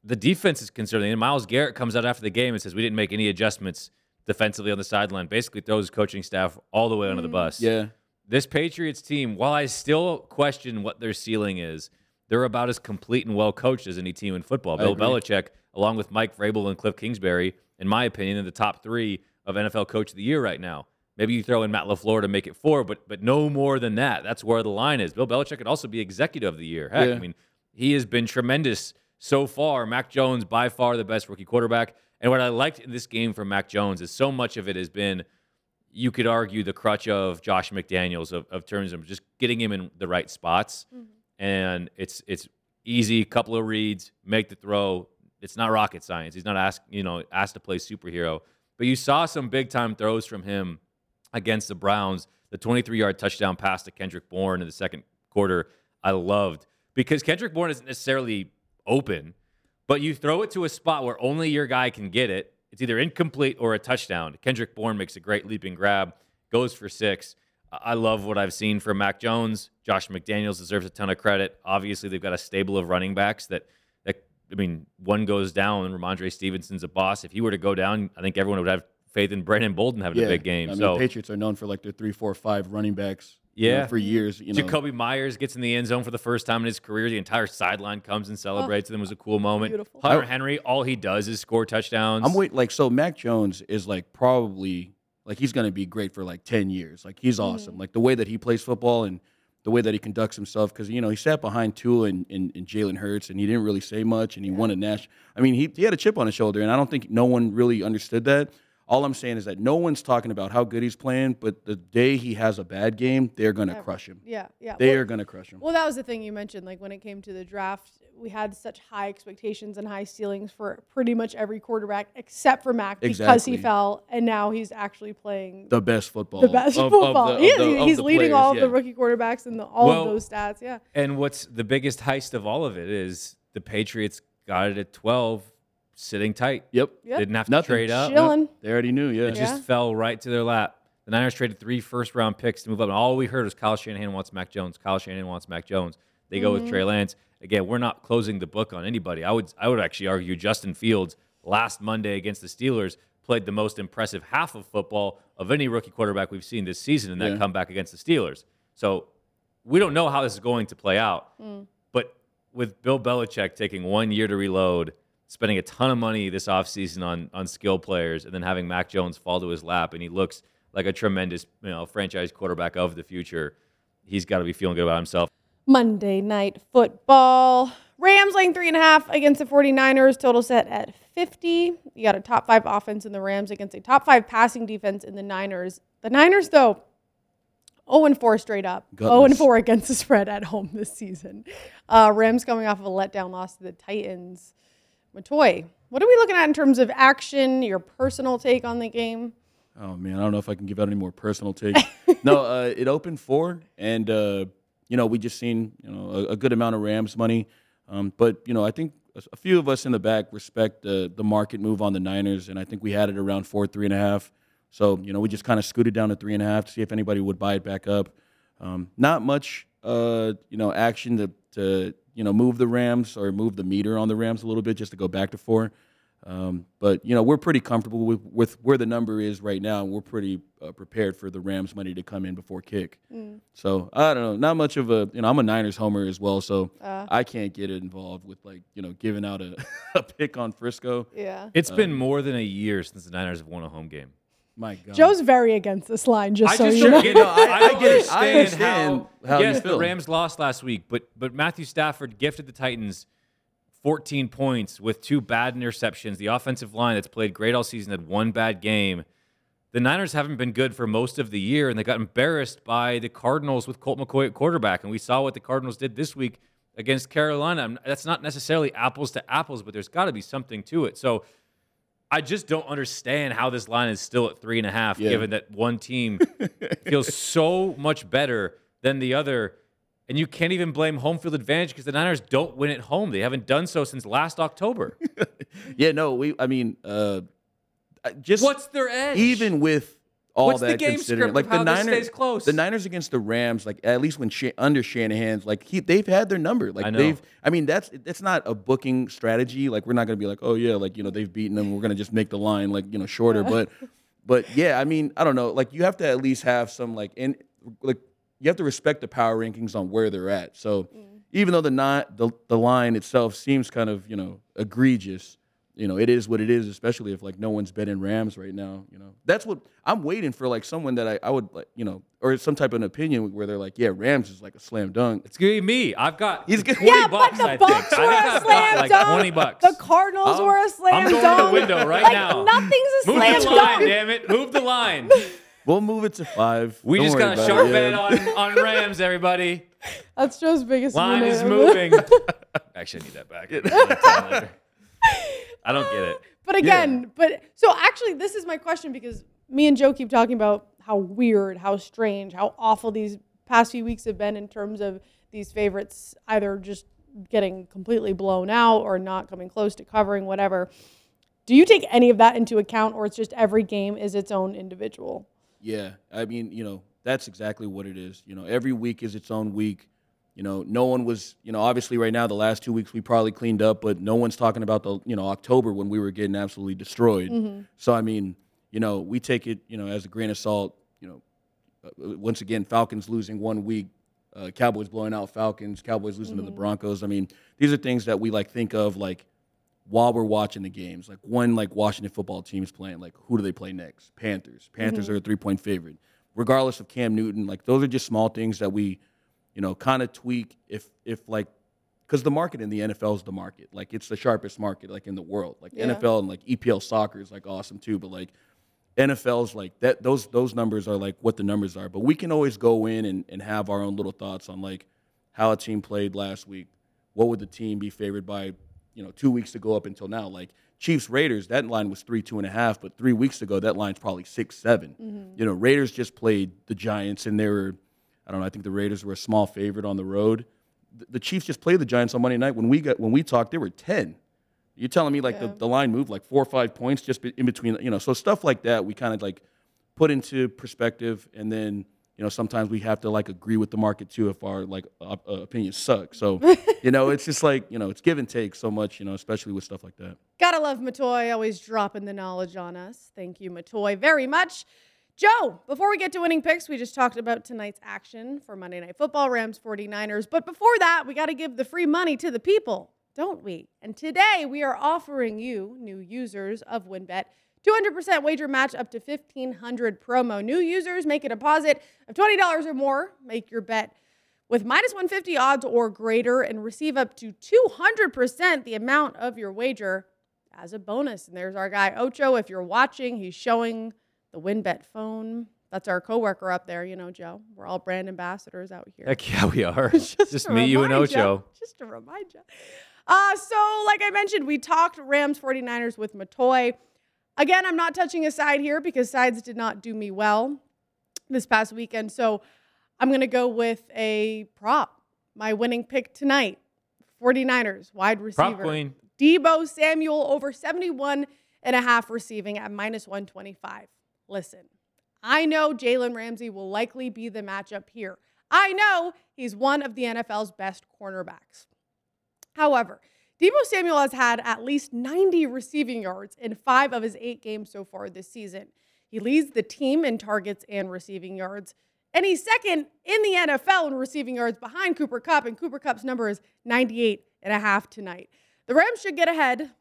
The defense is concerning. And Myles Garrett comes out after the game and says we didn't make any adjustments defensively on the sideline. Basically, throws his coaching staff all the way under the mm. bus. Yeah, this Patriots team, while I still question what their ceiling is, they're about as complete and well coached as any team in football. Bill. Belichick, along with Mike Vrabel and Cliff Kingsbury, in my opinion, are the top three of NFL Coach of the Year right now. Maybe you throw in Matt LaFleur to make it four, but but no more than that. That's where the line is. Bill Belichick could also be executive of the year. Heck, Yeah. I mean, he has been tremendous so far. Mac Jones, by far the best rookie quarterback. And what I liked in this game from Mac Jones is so much of it has been, you could argue, the crutch of Josh McDaniels of, of terms of just getting him in the right spots. Mm-hmm. And it's it's easy, couple of reads, make the throw. It's not rocket science. He's not asked, you know, asked to play superhero. But you saw some big time throws from him against the Browns. The 23 yard touchdown pass to Kendrick Bourne in the second quarter, I loved because Kendrick Bourne isn't necessarily open, but you throw it to a spot where only your guy can get it. It's either incomplete or a touchdown. Kendrick Bourne makes a great leaping grab, goes for six. I love what I've seen from Mac Jones. Josh McDaniels deserves a ton of credit. Obviously, they've got a stable of running backs that, that I mean, one goes down, and Rhamondre Stevenson's a boss. If he were to go down, I think everyone would have faith in Brandon Bolden having a big game. I mean, so Patriots are known for like their three, four, five running backs. you know, Yeah. for years. You know, Jakobi Meyers gets in the end zone for the first time in his career. The entire sideline comes and celebrates. and it was a cool moment. beautiful. Hunter Henry, all he does is score touchdowns. I'm wait like so. Mac Jones is like probably like he's gonna be great for like ten years. Like he's mm-hmm. awesome. Like the way that he plays football and the way that he conducts himself. Because you know he sat behind Tua and, and, and Jalen Hurts and he didn't really say much and he won a Nash. I mean he he had a chip on his shoulder and I don't think no one really understood that. All I'm saying is that no one's talking about how good he's playing, but the day he has a bad game, they're gonna crush him. Yeah, yeah. They Well- are gonna crush him. Well, that was the thing you mentioned. Like when it came to the draft, we had such high expectations and high ceilings for pretty much every quarterback except for Mac because he fell, and now he's actually playing The best football. the best of- of football. the- he is. the- of he's leading players, all of yeah. the rookie quarterbacks and the, all Well- of those stats. Yeah. and what's the biggest heist of all of it is the Patriots got it at 12, sitting tight. Yep. Yep. Didn't have to Nothing. trade up. Chilling. They already knew. Yeah. It just fell right to their lap. The Niners traded three first round picks to move up, and all we heard was Kyle Shanahan wants Mac Jones. Kyle Shanahan wants Mac Jones. They go with mm-hmm. Trey Lance. Again, we're not closing the book on anybody. I would I would actually argue Justin Fields last Monday against the Steelers played the most impressive half of football of any rookie quarterback we've seen this season in that Yeah. comeback against the Steelers. So we don't know how this is going to play out. Mm. But with Bill Belichick taking one year to reload, spending a ton of money this offseason on on skill players, and then having Mac Jones fall to his lap, and he looks like a tremendous you know franchise quarterback of the future. He's got to be feeling good about himself. Monday night football. Rams laying three and a half against the 49ers. Total set at 50. You got a top five offense in the Rams against a top five passing defense in the Niners. The Niners, though, 0 and 4 straight up. 0 and 4 against the spread at home this season. Uh, Rams coming off of a letdown loss to the Titans. Matoy, what are we looking at in terms of action, your personal take on the game? Oh man, I don't know if I can give out any more personal take. no, uh, it opened four, and uh, you know we just seen you know a, a good amount of Rams money, um, but you know I think a, few of us in the back respect the the market move on the Niners, and I think we had it around four, three and a half. So you know we just kind of scooted down to three and a half to see if anybody would buy it back up. Um, not much, uh, you know, action to to you know move the Rams or move the meter on the Rams a little bit just to go back to four. Um, but you know we're pretty comfortable with, with where the number is right now. and We're pretty uh, prepared for the Rams money to come in before kick. So I don't know, not much of a you know I'm a Niners homer as well, so I can't get involved with like you know giving out a, a pick on Frisco. Yeah. It's been more than a year since the Niners have won a home game. My God, Joe's very against this line, just I so just you don't know. get it. I, I don't get it. I understand, understand how, how you yes, the feel. Rams lost last week, but but Matthew Stafford gifted the Titans 14 points with two bad interceptions. The offensive line that's played great all season had one bad game. The Niners haven't been good for most of the year, and they got embarrassed by the Cardinals with Colt McCoy at quarterback. And we saw what the Cardinals did this week against Carolina. That's not necessarily apples to apples, but there's got to be something to it. So I just don't understand how this line is still at three and a half, Yeah. given that one team feels so much better than the other. And you can't even blame home field advantage because the Niners don't win at home. They haven't done so since last October. yeah, no, we I mean uh, just What's their edge? even with all What's the that game considering, script like the Niners, stays close? the Niners against the Rams, like at least when Sha- under Shanahan's, like he they've had their number. Like I know. they've, I mean that's that's not a booking strategy. Like we're not gonna be like, oh yeah, like you know they've beaten them. We're gonna just make the line like you know shorter. But but yeah, I mean I don't know. Like you have to at least have some like in like you have to respect the power rankings on where they're at. So mm. even though the not the, the line itself seems kind of you know egregious, you know it is what it is. Especially if like no one's betting Rams right now. You know that's what I'm waiting for. Like someone that I, I would like you know or some type of an opinion where they're like, yeah, Rams is like a slam dunk. It's gonna be me. I've got He's gonna- twenty Yeah, bucks. but the I Bucks think. were I think a I've slam got like dunk. twenty bucks. The Cardinals I'm- were a slam dunk. I'm going dunk. to the window right like, now. Nothing's a Move slam the dunk. line, damn it! Move the line. We'll move it to five. We Don't just got a about sharp it. bet Yeah. on, on Rams, everybody. That's Joe's biggest Line win is moving. Actually, I need that back. I don't get it. But again, but so actually, this is my question because me and Joe keep talking about how weird, how strange, how awful these past few weeks have been in terms of these favorites either just getting completely blown out or not coming close to covering whatever. Do you take any of that into account, or it's just every game is its own individual? Yeah, I mean, you know, that's exactly what it is. You know, every week is its own week. You know, no one was, you know, obviously right now the last two weeks we probably cleaned up, but no one's talking about the, you know, October when we were getting absolutely destroyed. So I mean, you know, we take it, you know, as a grain of salt. You know, uh, once again, Falcons losing one week, uh, Cowboys blowing out Falcons, Cowboys losing to the Broncos. I mean, these are things that we like think of like while we're watching the games. Like one like Washington football team's playing, like who do they play next? Panthers. Panthers are a three point favorite. Regardless of Cam Newton, like those are just small things that we, you know, kind of tweak if if like because the market in the NFL is the market. Like it's the sharpest market like in the world. Like Yeah. NFL and like EPL soccer is like awesome too, but like NFL's like that those those numbers are like what the numbers are. But we can always go in and, and have our own little thoughts on like how a team played last week. What would the team be favored by, you know, two weeks ago up until now? Like Chiefs Raiders, that line was three, two and a half, but three weeks ago that line's probably six, 7 mm-hmm. You know, Raiders just played the Giants and they were I don't know, I think the Raiders were a small favorite on the road. The, the Chiefs just played the Giants on Monday night. When we got when we talked, they were ten. You're telling me like Yeah. the, the line moved like four or five points just in between, you know, so stuff like that we kind of like put into perspective, and then you know sometimes we have to like agree with the market too if our like uh, uh, opinions suck. So you know it's just like you know it's give and take so much, you know, especially with stuff like that. Gotta love Matoy, always dropping the knowledge on us. Thank you, Matoy, very much. Joe, before we get to winning picks, we just talked about tonight's action for Monday Night Football, Rams 49ers. But before that, we got to give the free money to the people, don't we? And today we are offering you, new users of WinBet, 200% wager match up to 1500 promo. New users make a deposit of $20 or more, make your bet with minus 150 odds or greater and receive up to 200% the amount of your wager as a bonus. And there's our guy Ocho. If you're watching, he's showing the WinBet phone. That's our coworker up there, you know, Joe. We're all brand ambassadors out here. Heck yeah, we are. Just, to me, you, and. Ocho. Just to remind you. Uh, so, like I mentioned, we talked Rams 49ers with Matoy. Again, I'm not touching a side here because sides did not do me well this past weekend. So, I'm going to go with a prop. My winning pick tonight 49ers, wide receiver. Prop queen. Deebo Samuel over 71 and a half receiving at minus 125. Listen, I know Jalen Ramsey will likely be the matchup here. I know he's one of the NFL's best cornerbacks. However, Deebo Samuel has had at least 90 receiving yards in five of his eight games so far this season. He leads the team in targets and receiving yards, and he's second in the NFL in receiving yards behind Cooper Kupp, and Cooper Kupp's number is 98 and a half tonight. The Rams should get ahead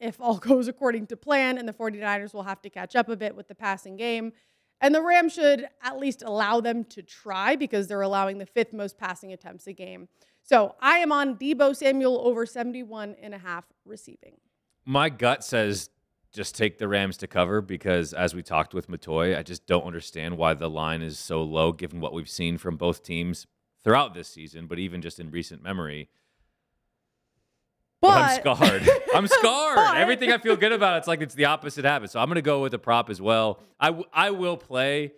if all goes according to plan, and the 49ers will have to catch up a bit with the passing game. And the Rams should at least allow them to try because they're allowing the fifth most passing attempts a game. So I am on Deebo Samuel over 71 and a half receiving. My gut says just take the Rams to cover because, as we talked with Matoy, I just don't understand why the line is so low given what we've seen from both teams throughout this season, but even just in recent memory. But, I'm But scarred. I'm scarred. But- Everything I feel good about, it's like it's the opposite habit. So I'm going to go with a prop as well. I, w- I will play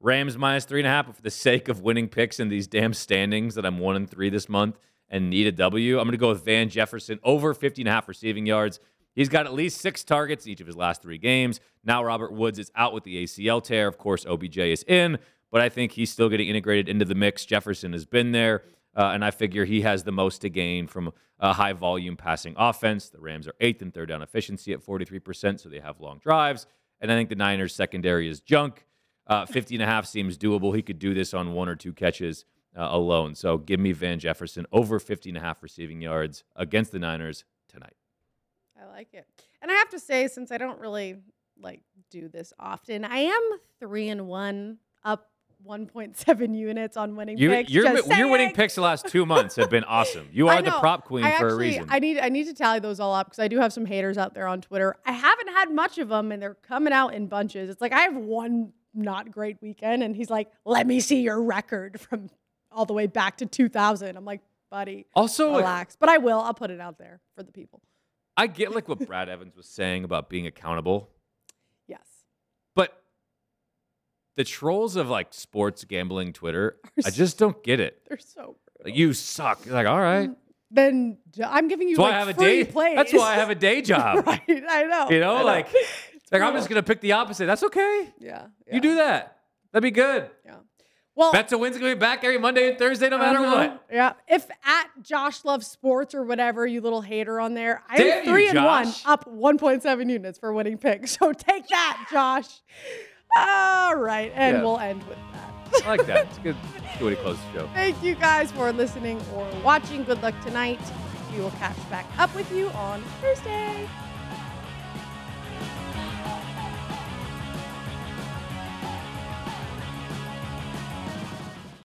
Rams minus three and a half, but for the sake of winning picks in these damn standings that I'm one and three this month and need a W, I'm going to go with Van Jefferson over 50 and a half receiving yards. He's got at least six targets in each of his last three games. Now Robert Woods is out with the ACL tear. Of course, OBJ is in, but I think he's still getting integrated into the mix. Jefferson has been there. Uh, and I figure he has the most to gain from a high volume passing offense. The Rams are eighth in third down efficiency at 43%, so they have long drives. And I think the Niners' secondary is junk. Uh, 50 and a half seems doable. He could do this on one or two catches uh, alone. So give me Van Jefferson over 50 and a half receiving yards against the Niners tonight. I like it. And I have to say, since I don't really like do this often, I am three and one up 1.7 units on winning You, picks. your, your winning picks the last two months have been awesome. You are the prop queen I for actually, a reason. I need I need to tally those all up because I do have some haters out there on Twitter. I haven't had much of them, and they're coming out in bunches. It's like I have one not great weekend, and he's like, "Let me see your record from all the way back to 2000." I'm like, "Buddy, also, like, relax." But I will. I'll put it out there for the people. I get like what Brad Evans was saying about being accountable, Yes. but the trolls of like sports gambling Twitter, I just don't get it. They're so brutal. Like, you suck. You're like, all right. then I'm giving you That's why like I have a free day. plays. That's why I have a day job. right. I know. You know, I like, like I'm just gonna pick the opposite. That's okay. Yeah, You do that. That'd be good. Yeah. Well, Bet to win's gonna be back every Monday and Thursday, no matter Uh-huh. what. Yeah. If at Josh Loves Sports or whatever, you little hater on there, I'm Damn you, three and one, up 1.7 units for winning picks. So take that, Josh. All right. And Yeah. we'll end with that. I like that. It's a good. It's a good way to close the show. Thank you guys for listening or watching. Good luck tonight. We will catch back up with you on Thursday.